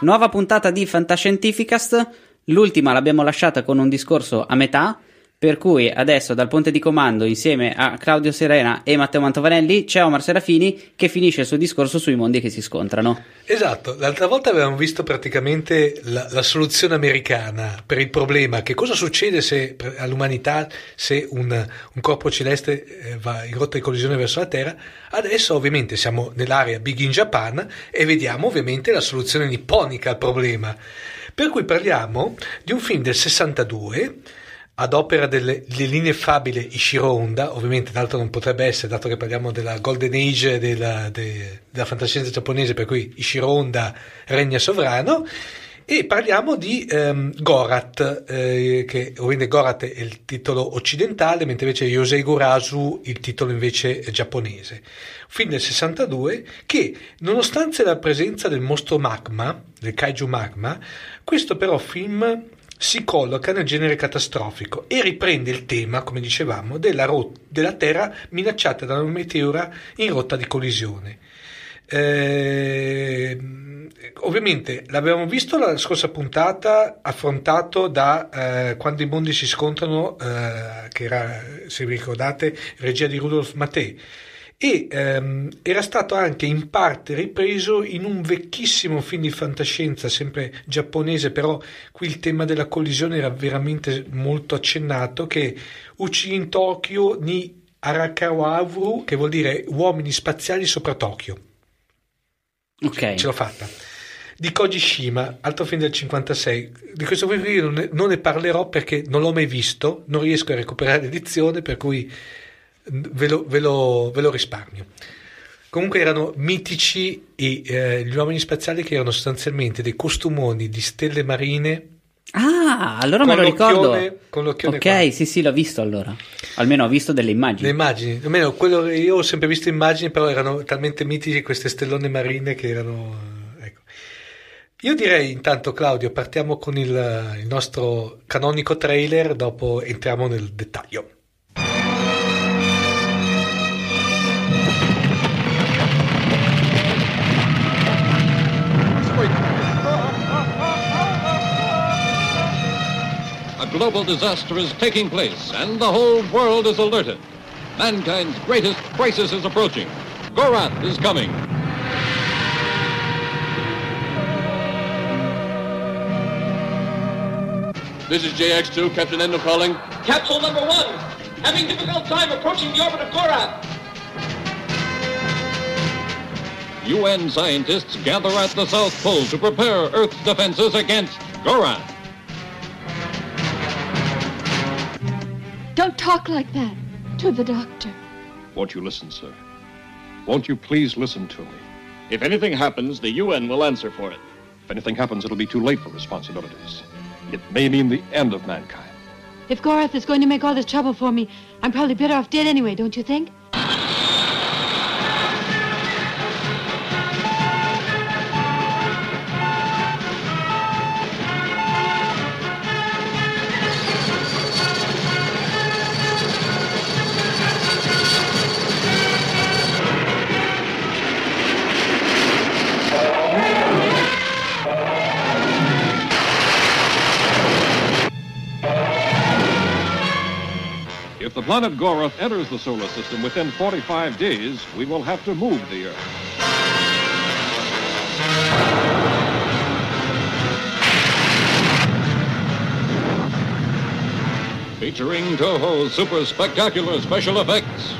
Nuova puntata di Fantascientificast. L'ultima l'abbiamo lasciata con un discorso a metà, per cui adesso dal ponte di comando insieme a Claudio Serena e Matteo Mantovanelli c'è Omar Serafini che finisce il suo discorso sui mondi che si scontrano. Esatto, l'altra volta avevamo visto praticamente la, la soluzione americana per il problema che cosa succede se, all'umanità se un, un corpo celeste eh, va in rotta di collisione verso la Terra. Adesso ovviamente siamo nell'area Big in Japan e vediamo ovviamente la soluzione nipponica al problema. Per cui parliamo di un film del 62 ad opera dell'ineffabile Ishiro Honda, ovviamente d'altro non potrebbe essere, dato che parliamo della golden age della, de, della fantascienza giapponese, per cui Ishiro Honda regna sovrano, e parliamo di ehm, Gorat, eh, che ovviamente Gorat è il titolo occidentale, mentre invece Yosei Gurasu il titolo invece giapponese. Film del 62 che, nonostante la presenza del mostro magma, del kaiju magma, questo però film si colloca nel genere catastrofico e riprende il tema, come dicevamo, della, rot- della Terra minacciata da un meteora in rotta di collisione. Eh, ovviamente l'abbiamo visto la scorsa puntata affrontato da eh, quando i mondi si scontrano eh, che era se vi ricordate regia di Rudolf Mattei e ehm, era stato anche in parte ripreso in un vecchissimo film di fantascienza, sempre giapponese, però qui il tema della collisione era veramente molto accennato, che Uchi in Tokyo ni Arakawaru, che vuol dire uomini spaziali sopra Tokyo. Ok. Ce l'ho fatta. Di Koji Shima, altro film del 56. Di questo film io non ne, non ne parlerò perché non l'ho mai visto, non riesco a recuperare l'edizione, per cui ve lo, ve lo, ve lo risparmio. Comunque erano mitici i, eh, gli uomini spaziali che erano sostanzialmente dei costumoni di stelle marine. Ah, allora me lo ricordo. Con l'occhione ok, qua. sì, sì, l'ho visto allora. Almeno ho visto delle immagini. Le immagini, almeno quello io ho sempre visto immagini, però erano talmente mitici queste stellone marine che erano. Ecco. Io direi intanto, Claudio, partiamo con il, il nostro canonico trailer, dopo entriamo nel dettaglio. Global disaster is taking place, and the whole world is alerted. Mankind's greatest crisis is approaching. Gorath is coming. This is JX2, Captain Endo calling. Capsule number one, having difficult time approaching the orbit of Gorath. UN scientists gather at the South Pole to prepare Earth's defenses against Gorath. Don't talk like that to the doctor. Won't you listen, sir? Won't you please listen to me? If anything happens, the UN will answer for it. If anything happens, it'll be too late for responsibilities. It may mean the end of mankind. If Gorath is going to make all this trouble for me, I'm probably better off dead anyway, don't you think? Planet Gorath enters the solar system within 45 days, we will have to move the Earth. Featuring Toho's super spectacular special effects.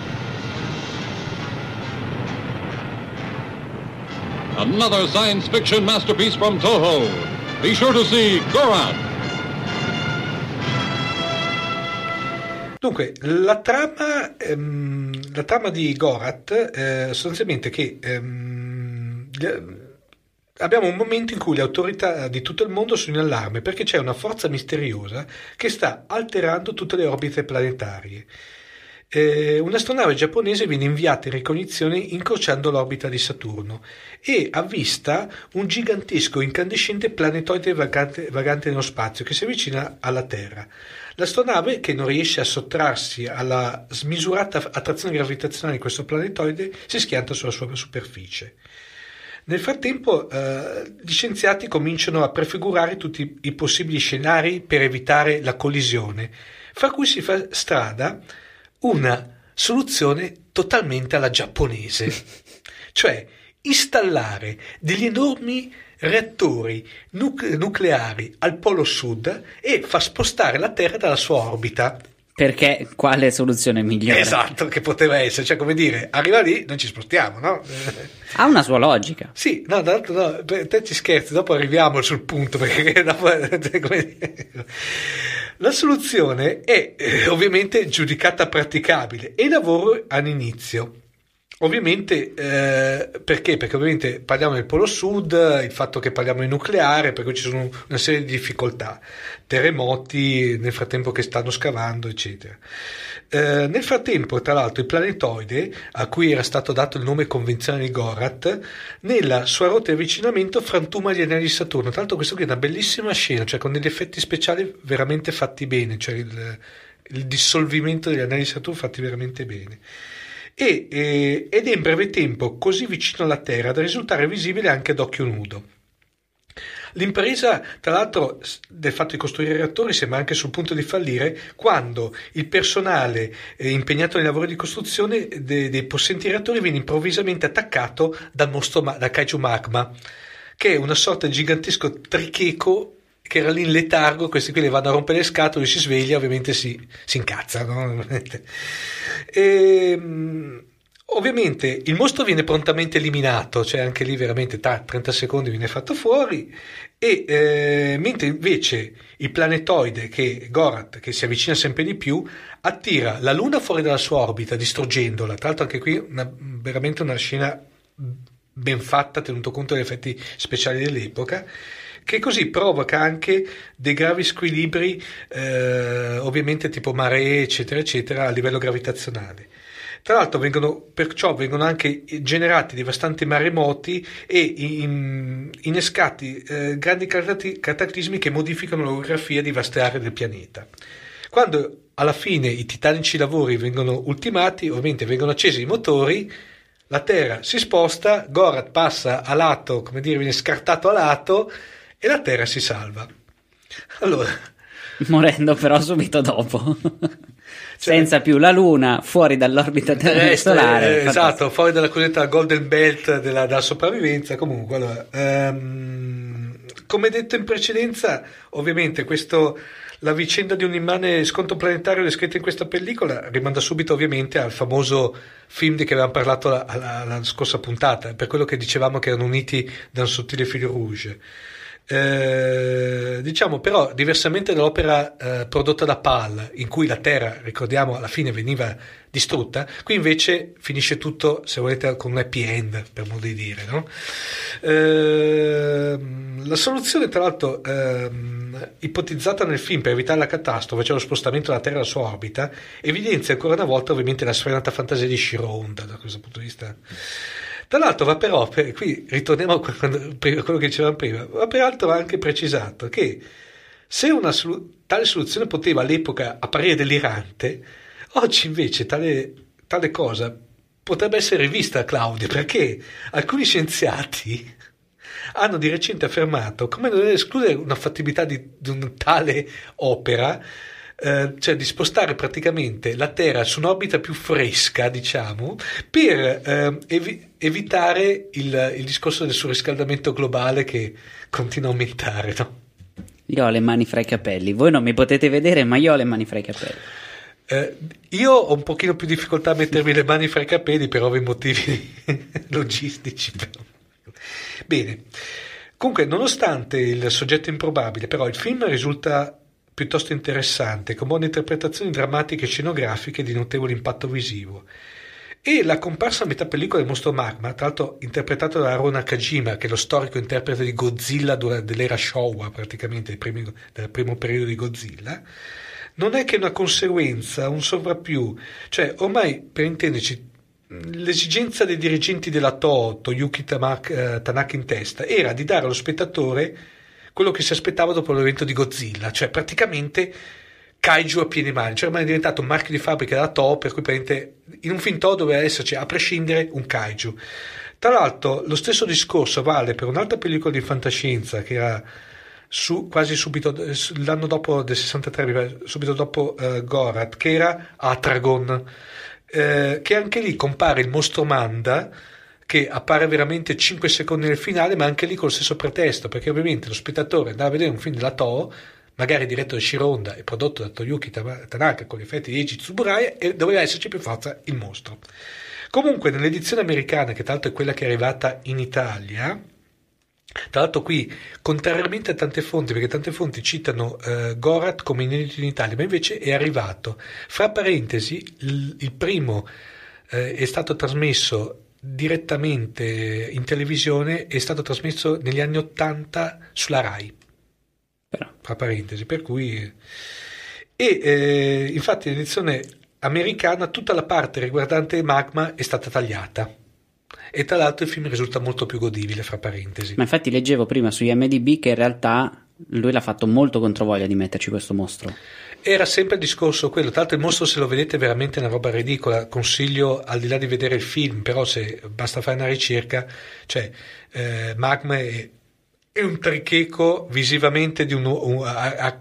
Another science fiction masterpiece from Toho. Be sure to see Gorath. Dunque, la trama, ehm, la trama di Gorat eh, sostanzialmente che ehm, abbiamo un momento in cui le autorità di tutto il mondo sono in allarme perché c'è una forza misteriosa che sta alterando tutte le orbite planetarie. Eh, un'astronave giapponese viene inviata in ricognizione incrociando l'orbita di Saturno e avvista un gigantesco incandescente planetoide vagante, vagante nello spazio che si avvicina alla Terra. L'astronave, che non riesce a sottrarsi alla smisurata attrazione gravitazionale di questo planetoide, si schianta sulla sua superficie. Nel frattempo eh, gli scienziati cominciano a prefigurare tutti i possibili scenari per evitare la collisione, fra cui si fa strada una soluzione totalmente alla giapponese, cioè installare degli enormi reattori nucle- nucleari al polo sud e far spostare la Terra dalla sua orbita perché quale soluzione migliore? Esatto, che poteva essere, cioè come dire, arriva lì, non ci spostiamo, no? Ha una sua logica. Sì, no, d'altro no, te ci scherzi, dopo arriviamo sul punto, perché dopo, La soluzione è eh, ovviamente giudicata praticabile e i lavori hanno inizio. Ovviamente, eh, perché? Perché ovviamente parliamo del Polo Sud, il fatto che parliamo di nucleare, per cui ci sono una serie di difficoltà, terremoti nel frattempo che stanno scavando, eccetera. Eh, nel frattempo, tra l'altro, il planetoide, a cui era stato dato il nome convenzionale di Gorat, nella sua rotta di avvicinamento frantuma gli anelli di Saturno. Tra l'altro, questo qui è una bellissima scena, cioè con degli effetti speciali veramente fatti bene, cioè il, il dissolvimento degli anelli di Saturno fatti veramente bene e, eh, ed è in breve tempo così vicino alla Terra da risultare visibile anche ad occhio nudo. L'impresa, tra l'altro, del fatto di costruire reattori sembra anche sul punto di fallire quando il personale eh, impegnato nei lavori di costruzione de- dei possenti reattori viene improvvisamente attaccato dal mostro da Kaiju Magma, che è una sorta di gigantesco tricheco che era lì in letargo, questi qui le vanno a rompere le scatole, si sveglia, ovviamente si, si incazzano. e, ehm, ovviamente il mostro viene prontamente eliminato, cioè anche lì veramente tra 30 secondi viene fatto fuori, e eh, mentre invece il planetoide, che Gorat, che si avvicina sempre di più, attira la Luna fuori dalla sua orbita, distruggendola. Tra l'altro anche qui una, veramente una scena ben fatta, tenuto conto degli effetti speciali dell'epoca che così provoca anche dei gravi squilibri, eh, ovviamente tipo maree, eccetera, eccetera, a livello gravitazionale. Tra l'altro vengono, perciò vengono anche generati devastanti maremoti e in, innescati eh, grandi cataclismi che modificano l'orografia di vaste aree del pianeta. Quando alla fine i titanici lavori vengono ultimati, ovviamente vengono accesi i motori, la Terra si sposta, Gorat passa a lato, come dire, viene scartato a lato e la Terra si salva. Allora, morendo però subito dopo. Cioè, Senza più la Luna, fuori dall'orbita eh, solare. Eh, esatto, fuori dalla cosiddetta Golden Belt della, della sopravvivenza. Comunque, allora, um, come detto in precedenza, ovviamente questo, la vicenda di un immane sconto planetario descritta in questa pellicola rimanda subito ovviamente al famoso film di cui avevamo parlato la, la, la scorsa puntata, per quello che dicevamo che erano uniti da un sottile filo rouge. Eh, diciamo però diversamente dall'opera eh, prodotta da PAL in cui la Terra ricordiamo alla fine veniva distrutta qui invece finisce tutto se volete con un happy end per modo di dire no? eh, la soluzione tra l'altro ehm, ipotizzata nel film per evitare la catastrofe cioè lo spostamento della Terra alla sua orbita evidenzia ancora una volta ovviamente la sfrenata fantasia di Shironda da questo punto di vista tra l'altro va però, per, qui ritorniamo a quello che dicevamo prima, va peraltro anche precisato che se una tale soluzione poteva all'epoca apparire delirante, oggi invece tale, tale cosa potrebbe essere rivista, Claudio, perché alcuni scienziati hanno di recente affermato come non escludere una fattibilità di, di una tale opera eh, cioè di spostare praticamente la Terra su un'orbita più fresca, diciamo, per eh, evi- evitare il, il, discorso del surriscaldamento globale che continua a aumentare. No? Io ho le mani fra i capelli, voi non mi potete vedere, ma io ho le mani fra i capelli. Eh, io ho un pochino più difficoltà a mettermi le mani fra i capelli per ovvi motivi logistici. Però. Bene, comunque, nonostante il soggetto improbabile, però il film risulta piuttosto interessante, con buone interpretazioni drammatiche e scenografiche di notevole impatto visivo. E la comparsa a metà pellicola del mostro Magma, tra l'altro interpretato da Ron Nakajima, che è lo storico interprete di Godzilla dell'era Showa, praticamente del primo, del primo periodo di Godzilla, non è che una conseguenza, un sovrappiù. Cioè, ormai, per intenderci, l'esigenza dei dirigenti della Toho, Toyuki Tamak, Tanaka in testa, era di dare allo spettatore quello che si aspettava dopo l'evento di Godzilla, cioè praticamente kaiju a piene mani, cioè ormai è diventato un marchio di fabbrica della Toho, per cui in un film Toho doveva esserci a prescindere un kaiju. Tra l'altro, lo stesso discorso vale per un'altra pellicola di fantascienza che era su, quasi subito l'anno dopo del 63, subito dopo uh, Gorat, che era Atragon, eh, che anche lì compare il mostro Manda che appare veramente 5 secondi nel finale, ma anche lì col stesso pretesto, perché ovviamente lo spettatore andava a vedere un film della Toho, magari diretto da Shironda e prodotto da Toyuki Tanaka con gli effetti di Eiji Tsuburaya, e doveva esserci per forza il mostro. Comunque, nell'edizione americana, che tra l'altro è quella che è arrivata in Italia, tra l'altro qui, contrariamente a tante fonti, perché tante fonti citano eh, Gorat come inedito in Italia, ma invece è arrivato. Fra parentesi, il, il primo eh, è stato trasmesso direttamente in televisione, è stato trasmesso negli anni 80 sulla RAI. Però. Fra parentesi, per cui... E eh, infatti l'edizione americana tutta la parte riguardante Magma è stata tagliata e tra l'altro il film risulta molto più godibile, fra parentesi. Ma infatti leggevo prima su IMDB che in realtà lui l'ha fatto molto controvoglia di metterci questo mostro. Era sempre il discorso quello, tra l'altro il mostro se lo vedete è veramente una roba ridicola, consiglio al di là di vedere il film, però se basta fare una ricerca, cioè eh, Magma è, è, un tricheco visivamente di un, un a, a,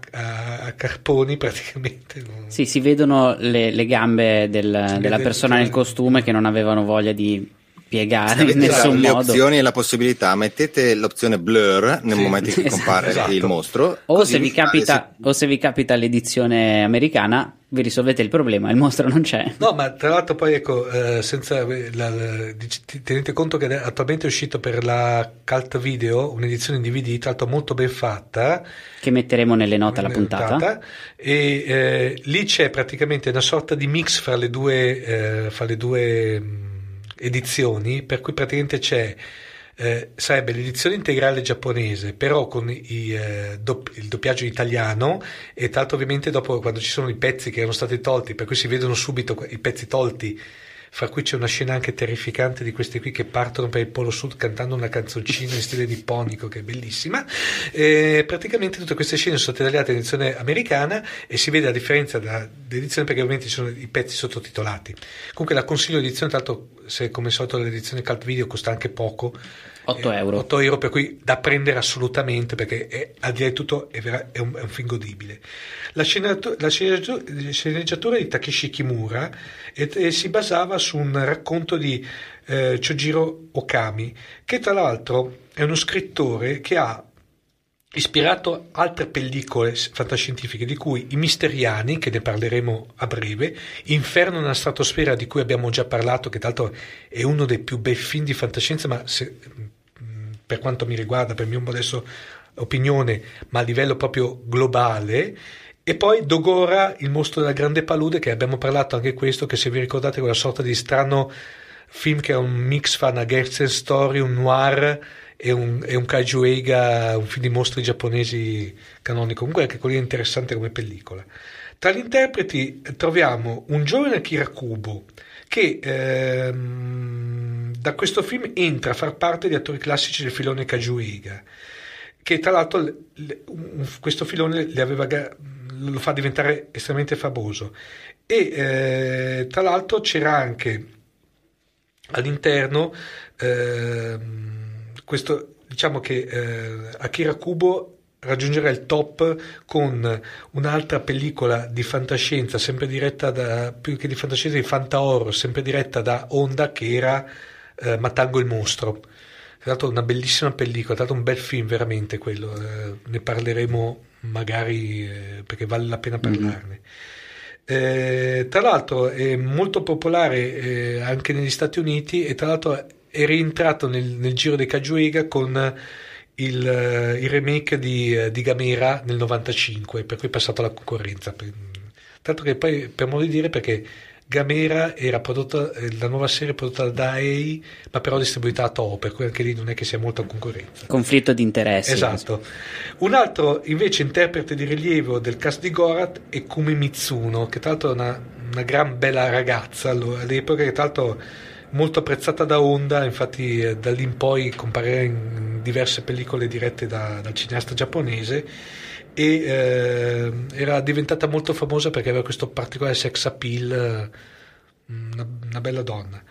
a, carponi praticamente. Sì, si vedono le, le gambe del, della persona nel costume che non avevano voglia di piegare in nessun le modo. opzioni e la possibilità, mettete l'opzione blur nel sì, momento in cui esatto, compare esatto. il mostro. O se, vi capita, se... o se vi capita l'edizione americana, vi risolvete il problema, il mostro non c'è. No, ma tra l'altro poi ecco, eh, senza, la, la, tenete conto che attualmente è uscito per la Cult Video un'edizione in DVD, tra l'altro molto ben fatta. Che metteremo nelle note alla puntata. puntata. E eh, lì c'è praticamente una sorta di mix fra le due, eh, fra le due edizioni, per cui praticamente c'è eh, sarebbe l'edizione integrale giapponese, però con i, eh, dopp- il doppiaggio italiano e tra l'altro ovviamente dopo quando ci sono i pezzi che erano stati tolti, per cui si vedono subito i pezzi tolti fra cui c'è una scena anche terrificante di questi qui che partono per il Polo Sud cantando una canzoncina in stile nipponico che è bellissima. E praticamente tutte queste scene sono state tagliate in edizione americana e si vede la differenza dall'edizione perché ovviamente ci sono i pezzi sottotitolati. Comunque la consiglio edizione, tra l'altro se come solito l'edizione cult video costa anche poco 8 euro. 8 euro, per cui da prendere assolutamente perché è, al di là di tutto è, vera, è, un, è un, film godibile. La sceneggiatura, la sceneggiatura di Takeshi Kimura e, e si basava su un racconto di eh, Chojiro Okami, che tra l'altro è uno scrittore che ha ispirato altre pellicole fantascientifiche, di cui I Misteriani, che ne parleremo a breve, Inferno nella stratosfera, di cui abbiamo già parlato, che tra l'altro è uno dei più bei film di fantascienza, ma se, per quanto mi riguarda, per mia modesto opinione, ma a livello proprio globale. E poi Dogora, il mostro della grande palude, che abbiamo parlato anche questo, che se vi ricordate quella sorta di strano film che è un mix fra una Gersen story, un noir e un, e un kaiju eiga, un film di mostri giapponesi canonico. Comunque anche quello è interessante come pellicola. Tra gli interpreti troviamo un giovane Akira che ehm, da questo film entra a far parte di attori classici del filone Kajuiga, che tra l'altro le, le, questo filone aveva, lo fa diventare estremamente famoso. E eh, tra l'altro c'era anche all'interno eh, questo, diciamo che eh, Akira Kubo raggiungerà il top con un'altra pellicola di fantascienza, sempre diretta da, più che di fantascienza, di fanta sempre diretta da Honda, che era eh, Matango il mostro. Tra l'altro una bellissima pellicola, tra l'altro un bel film veramente quello, eh, ne parleremo magari eh, perché vale la pena parlarne. Mm-hmm. tra l'altro è molto popolare eh, anche negli Stati Uniti e tra l'altro è rientrato nel, nel giro dei Cajuega con il, eh, il remake di, di Gamera nel 95, per cui è passato alla concorrenza. Per- tanto che poi, per modo di dire, perché Gamera era prodotta, eh, la nuova serie prodotta da Dai, ma però distribuita a Toho, per cui anche lì non è che sia molta concorrenza. Conflitto di interessi. Esatto. Un altro invece interprete di rilievo del cast di Gorat è Kumi Mitsuno, che tra l'altro è una, una gran bella ragazza all'epoca, che tra l'altro molto apprezzata da Honda, infatti eh, da lì in poi comparerà in diverse pellicole dirette da- dal cineasta giapponese e eh, era diventata molto famosa perché aveva questo particolare sex appeal, eh, una, una bella donna.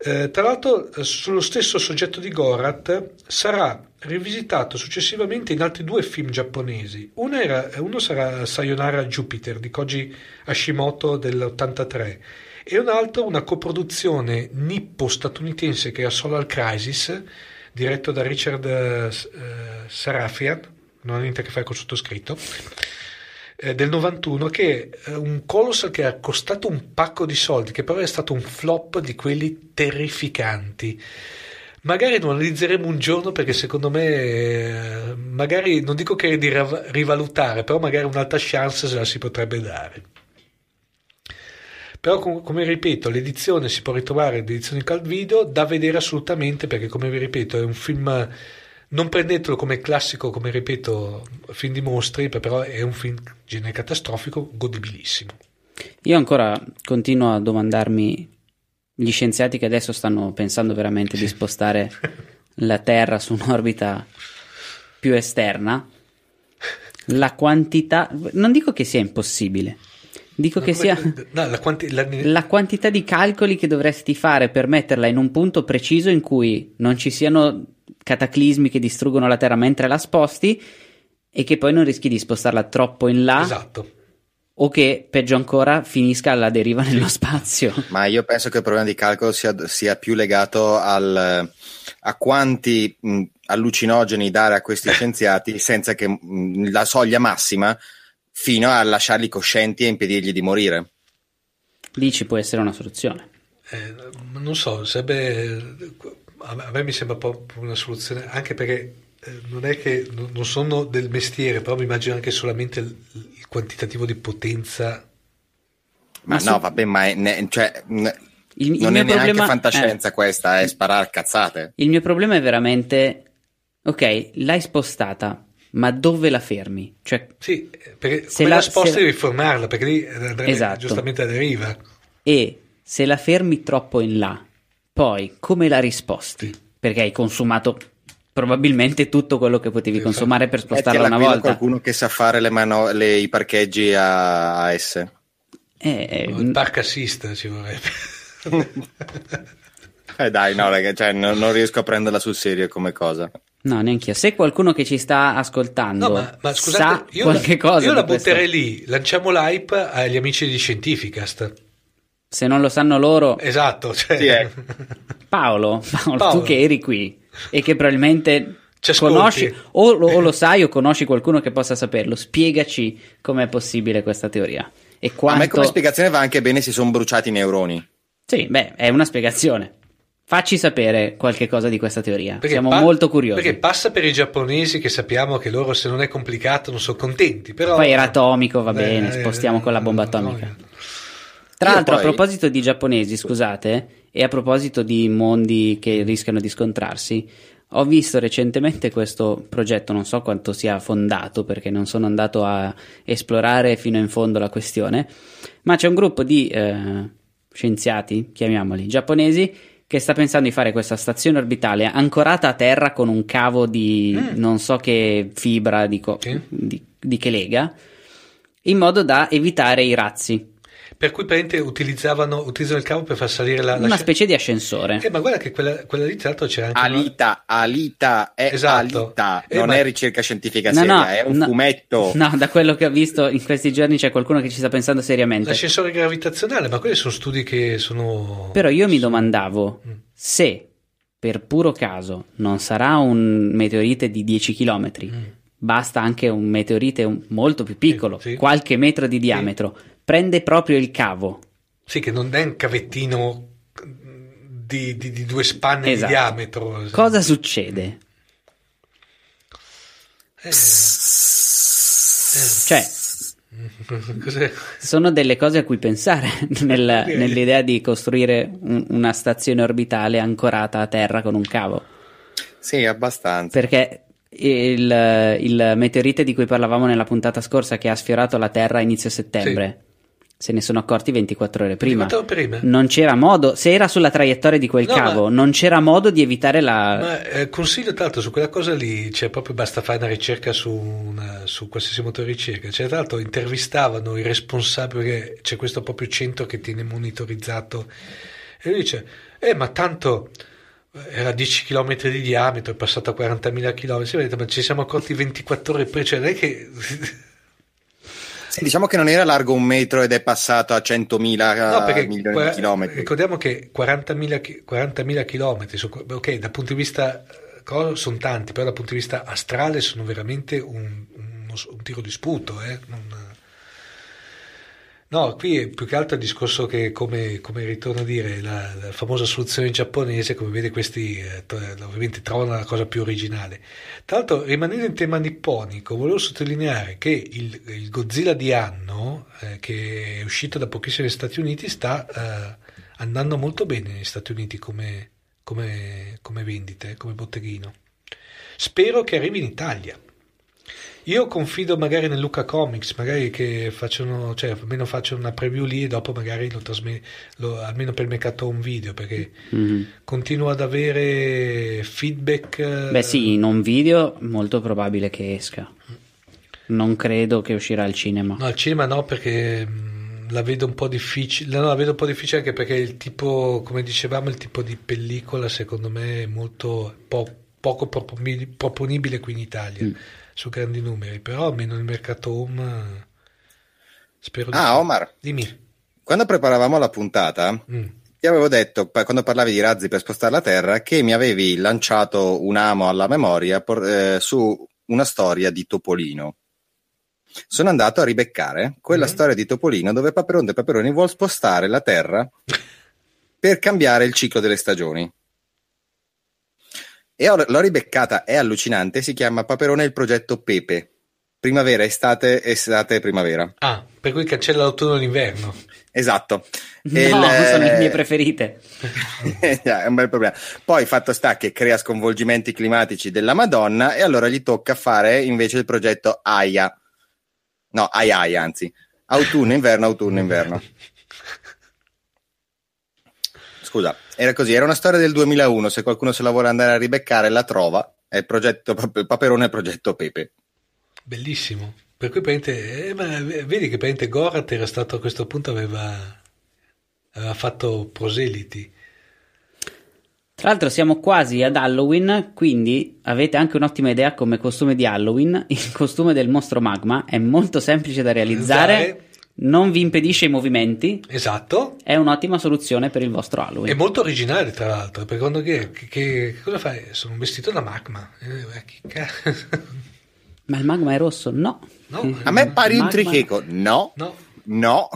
Eh, tra l'altro, sullo stesso soggetto di Gorat sarà rivisitato successivamente in altri due film giapponesi. Uno, era- uno sarà Sayonara Jupiter di Koji Hashimoto dell'83 e un altro una coproduzione nippo-statunitense che era Solar Crisis, diretto da Richard eh, eh, Sarafian, non ha niente a che fare col sottoscritto, eh, del 91, che è un colossal che ha costato un pacco di soldi, che però è stato un flop di quelli terrificanti. Magari lo analizzeremo un giorno perché secondo me, eh, magari non dico che è di rivalutare, però magari un'altra chance se la si potrebbe dare. Però com- come ripeto, l'edizione si può ritrovare, l'edizione video, da vedere assolutamente perché come vi ripeto è un film, non prendetelo come classico, come ripeto, film di mostri, però è un film genere catastrofico, godibilissimo. Io ancora continuo a domandarmi gli scienziati che adesso stanno pensando veramente di spostare la Terra su un'orbita più esterna, la quantità, non dico che sia impossibile, dico Ma che sia no, la quanti- la- la quantità di calcoli che dovresti fare per metterla in un punto preciso in cui non ci siano cataclismi che distruggono la Terra mentre la sposti e che poi non rischi di spostarla troppo in là Esatto. o che peggio ancora finisca alla deriva nello spazio. Ma io penso che il problema di calcolo sia, sia più legato al, a quanti mh, allucinogeni dare a questi scienziati senza che mh, la soglia massima fino a lasciarli coscienti e impedirgli di morire. Lì ci può essere una soluzione. Eh, non so, sarebbe, a me mi sembra proprio una soluzione, anche perché eh, non è che non non sono del mestiere, però mi immagino anche solamente il, il quantitativo di potenza. Ma, Ma su- no, vabbè, ma è, ne- cioè, mh, Il, il non mio è neanche problema- fantascienza eh, questa, è sparare a cazzate. il mio problema è veramente, ok, l'hai spostata, ma dove la fermi? Cioè, Sì, perché Se come la- la, sposti se- devi formarla, perché lì andrebbe Esatto. giustamente a deriva. e se la fermi troppo in là, poi come la risposti? Perché hai consumato probabilmente tutto quello che potevi Sì, consumare per spostarla una volta. qualcuno che sa fare le mano- le- i parcheggi a, a S. Eh, eh, Il park assist ci vorrebbe. Eh dai, no, raga, cioè, non, non riesco a prenderla sul serio come cosa. no, neanche io. Se qualcuno che ci sta ascoltando No, ma, ma sa scusate, io, qualche la, cosa io la di questo- butterei lì, lanciamo l'hype agli amici di Scientificast. Se non lo sanno loro, Esatto, cioè, Sì, eh. Paolo, Paolo, Paolo. tu che eri qui e che probabilmente conosci o lo, o lo sai o conosci qualcuno che possa saperlo, spiegaci com'è possibile questa teoria e A me quanto come spiegazione va anche bene si sono bruciati i neuroni. Sì, beh, è una spiegazione. Facci sapere qualche cosa di questa teoria. Perché Siamo pa- molto curiosi. Perché passa per i giapponesi che sappiamo che loro se non è complicato non sono contenti. Però... Poi era atomico, va Eh, bene, eh, spostiamo con la bomba eh, atomica. no, Tra l'altro, poi- a proposito di giapponesi, scusate, e a proposito di mondi che rischiano di scontrarsi, ho visto recentemente questo progetto, non so quanto sia fondato perché non sono andato a esplorare fino in fondo la questione, ma c'è un gruppo di eh, scienziati, chiamiamoli, giapponesi, che sta pensando di fare questa stazione orbitale ancorata a terra con un cavo di non so che fibra di, co- Sì. di- di che lega, in modo da evitare i razzi. Per cui praticamente utilizzavano, utilizzano il cavo per far salire la... la Una sci- specie di ascensore. Eh, ma guarda che quella, quella lì tra l'altro c'era anche... una- Alita, Alita è Esatto. Alita, Eh, non ma- è ricerca scientifica No, seria, no, è un no. fumetto. No, da quello che ho visto in questi giorni c'è qualcuno che ci sta pensando seriamente. L'ascensore gravitazionale, ma quelli sono studi che sono... Però io mi domandavo Mm. se per puro caso non sarà un meteorite di 10 km, basta anche un meteorite molto più piccolo, Mm. Sì, sì. qualche metro di diametro, prende proprio il cavo. Sì, che non è un cavettino di, di- di due spanne Esatto. di diametro. Cosa succede? Eh, Cioè, cos'è? sono delle cose a cui pensare nel- Ok. nell'idea di costruire un- una stazione orbitale ancorata a terra con un cavo. Sì, abbastanza. Perché il, il meteorite di cui parlavamo nella puntata scorsa che ha sfiorato la Terra a inizio settembre, se ne sono accorti 24 ore prima. 24 ore prima? Non c'era modo, se era sulla traiettoria di quel No, cavo, non c'era modo di evitare la... Ma eh, consiglio tra l'altro su quella cosa lì, cioè proprio basta fare una ricerca su, una- su qualsiasi motore di ricerca, cioè tra l'altro intervistavano i responsabili, perché c'è questo proprio centro che tiene monitorizzato e lui dice, eh ma tanto eh, era 10 km di diametro, è passato a 40.000 km, sì, ma ci siamo accorti 24 ore prima, cioè non è che... Sì, diciamo che non era largo un metro ed è passato a 100.000 No, perché milioni qua- di chilometri. ricordiamo che 40.000 chi- 40.000 chilometri, su- ok, dal punto di vista eh, sono tanti, però dal punto di vista astrale sono veramente un, uno s- un tiro di sputo. eh, non- No, qui è più che altro il discorso che, come, come ritorno a dire, la, la famosa soluzione giapponese, come vede questi eh, to- ovviamente trovano la cosa più originale. Tra l'altro, rimanendo in tema nipponico, volevo sottolineare che il, il Godzilla di anno, eh, che è uscito da pochissimo negli Stati Uniti, sta eh, andando molto bene negli Stati Uniti come, come, come vendite, come botteghino. Spero che arrivi in Italia. Io confido magari nel Luca Comics, magari che facciano, cioè almeno facciano una preview lì e dopo magari lo trasmetto, almeno per il mercato un video, perché Mhm. continuo ad avere feedback. eh, Beh sì, in un video molto probabile che esca. Non credo che uscirà al cinema. No, al cinema no, perché mh, la vedo un po' difficile. No, la vedo un po' difficile anche perché il tipo, come dicevamo, il tipo di pellicola secondo me è molto po- poco proponi- proponibile qui in Italia Mm. Su grandi numeri. Però almeno nel mercato home eh, spero di Ah. Omar, Dimmi. quando preparavamo la puntata, Mm. ti avevo detto, quando parlavi di razzi per spostare la Terra, che mi avevi lanciato un amo alla memoria por- eh, su una storia di Topolino. Sono andato a ribeccare quella Mhm. storia di Topolino dove Paperon de Paperoni vuole spostare la Terra per cambiare il ciclo delle stagioni. E ho- l'ho ribeccata, è allucinante, si chiama Paperone il progetto Pepe. Primavera, estate, estate, primavera. Ah, per cui cancella l'autunno e l'inverno. Esatto. No, E il- sono le mie preferite. è un bel problema. Poi fatto sta che crea sconvolgimenti climatici della Madonna e allora gli tocca fare invece il progetto AIA. No, AIAI anzi. Autunno, inverno, autunno, inverno. Scusa, era così, era una storia del 2001, se qualcuno se la vuole andare a ribeccare la trova, è il progetto Paperone e progetto Pepe. Bellissimo. Per cui eh, ma vedi che praticamente Gorat era stato a questo punto, aveva, aveva fatto proseliti. Tra l'altro siamo quasi ad Halloween, quindi avete anche un'ottima idea come costume di Halloween. Il costume del mostro magma è molto semplice da realizzare, Realizzare. Non vi impedisce i movimenti, Esatto. è un'ottima soluzione per il vostro È Halloween. molto originale, tra l'altro, perché quando che, che- che- cosa fai? Sono un vestito da magma. Eh, ma che ca- Ma il magma è rosso? No. No, A me pare un Magma- tricheco. No, No, no.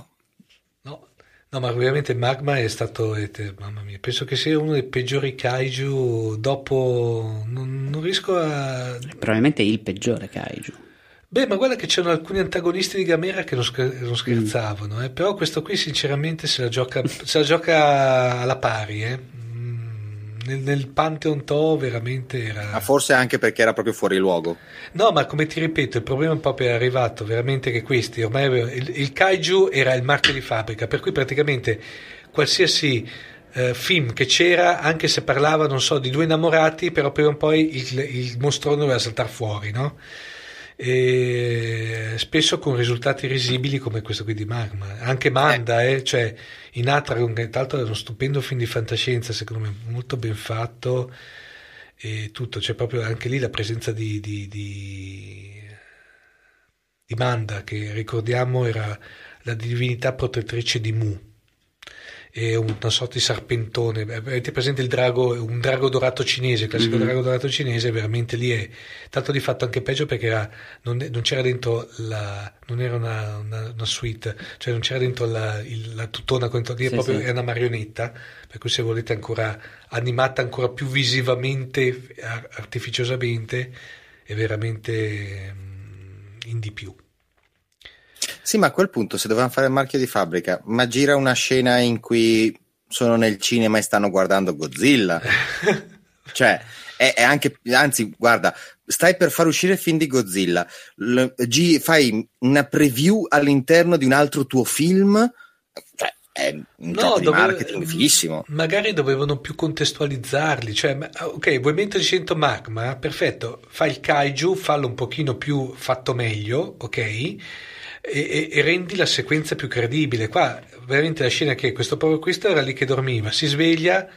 no, no, ma ovviamente Magma è stato, te- mamma mia, penso che sia uno dei peggiori kaiju dopo, non, non riesco a... Probabilmente il peggiore kaiju. Beh, ma guarda che c'erano alcuni antagonisti di Gamera che non, scher- non scherzavano, eh, però questo qui sinceramente se la gioca, se la gioca alla pari, eh. Mm, Nel, nel Pantheon To veramente era... Ma forse anche perché era proprio fuori luogo. No, ma come ti ripeto, il problema proprio è arrivato veramente che questi, ormai il, il kaiju era il marchio di fabbrica, per cui praticamente qualsiasi eh, film che c'era, anche se parlava, non so, di due innamorati, però prima o poi il, il mostrone doveva saltare fuori, no? E spesso con risultati risibili come questo qui di Magma. Anche Manda, eh, cioè in Atragon, che tra l'altro è uno stupendo film di fantascienza, secondo me molto ben fatto e tutto, c'è proprio anche lì la presenza di, di, di, di Manda, che ricordiamo era la divinità protettrice di Mu. È una sorta di serpentone. Avete presente il drago, un drago dorato cinese, il classico Mhm. drago dorato cinese, veramente lì è tanto di fatto anche peggio perché era- non, non c'era dentro la, non era una, una, una suite, cioè non c'era dentro la, il- la tutona, quanto dire, Sì, proprio sì. è una marionetta, per cui se volete ancora animata ancora più visivamente, ar- artificiosamente, è veramente mm, in di più. Sì, ma a quel punto se dovevano fare il marchio di fabbrica, ma gira una scena in cui sono nel cinema e stanno guardando Godzilla. cioè, è, è, anche, anzi, guarda, stai per far uscire il film di Godzilla, L, G, fai una preview all'interno di un altro tuo film, cioè, è un no, dove, marketing fighissimo. Magari dovevano più contestualizzarli, cioè, ok, vuoi metterci dentro magma, perfetto, fai il kaiju, fallo un pochino più fatto meglio, ok? E, e, e, rendi la sequenza più credibile. Qua veramente la scena che questo povero questo era lì che dormiva, si sveglia,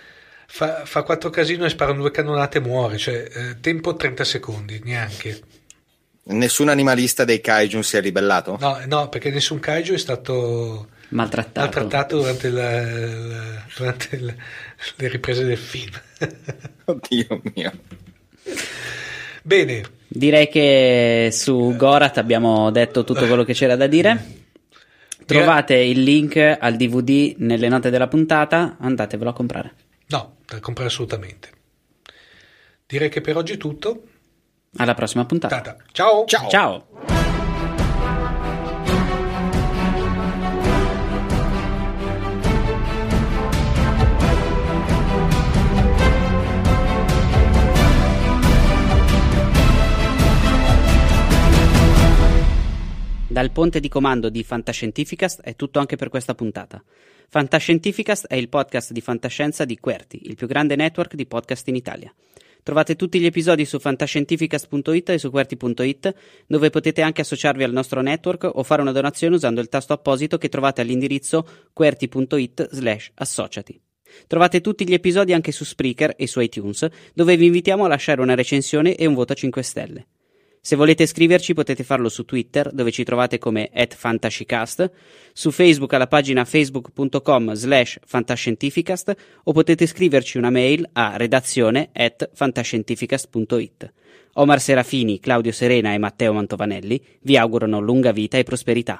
fa, fa quattro casino e spara due cannonate e muore, cioè eh, tempo 30 secondi, neanche. Nessun animalista dei kaiju si è ribellato? No, no perché nessun kaiju è stato maltrattato, maltrattato durante, la, la, durante la, le riprese del film. Oddio mio. Bene. Direi che su Gorat abbiamo detto tutto quello che c'era da dire. Trovate il link al DVD nelle note della puntata, andatevelo a comprare. No, da comprare assolutamente. Direi che per oggi è tutto. Alla prossima puntata. Ciao. Ciao. Ciao. Dal ponte di comando di Fantascientificast è tutto anche per questa puntata. Fantascientificast è il podcast di fantascienza di Querti, il più grande network di podcast in Italia. Trovate tutti gli episodi su fantascientificast.it e su QWERTY.it, dove potete anche associarvi al nostro network o fare una donazione usando il tasto apposito che trovate all'indirizzo QWERTY.it slash associati. Trovate tutti gli episodi anche su Spreaker e su iTunes, dove vi invitiamo a lasciare una recensione e un voto a 5 stelle. Se volete scriverci potete farlo su Twitter, dove ci trovate come @fantascicast, su Facebook alla pagina facebook.com slash fantascientificast o potete scriverci una mail a redazione at fantascientificast.it. Omar Serafini, Claudio Serena e Matteo Mantovanelli vi augurano lunga vita e prosperità.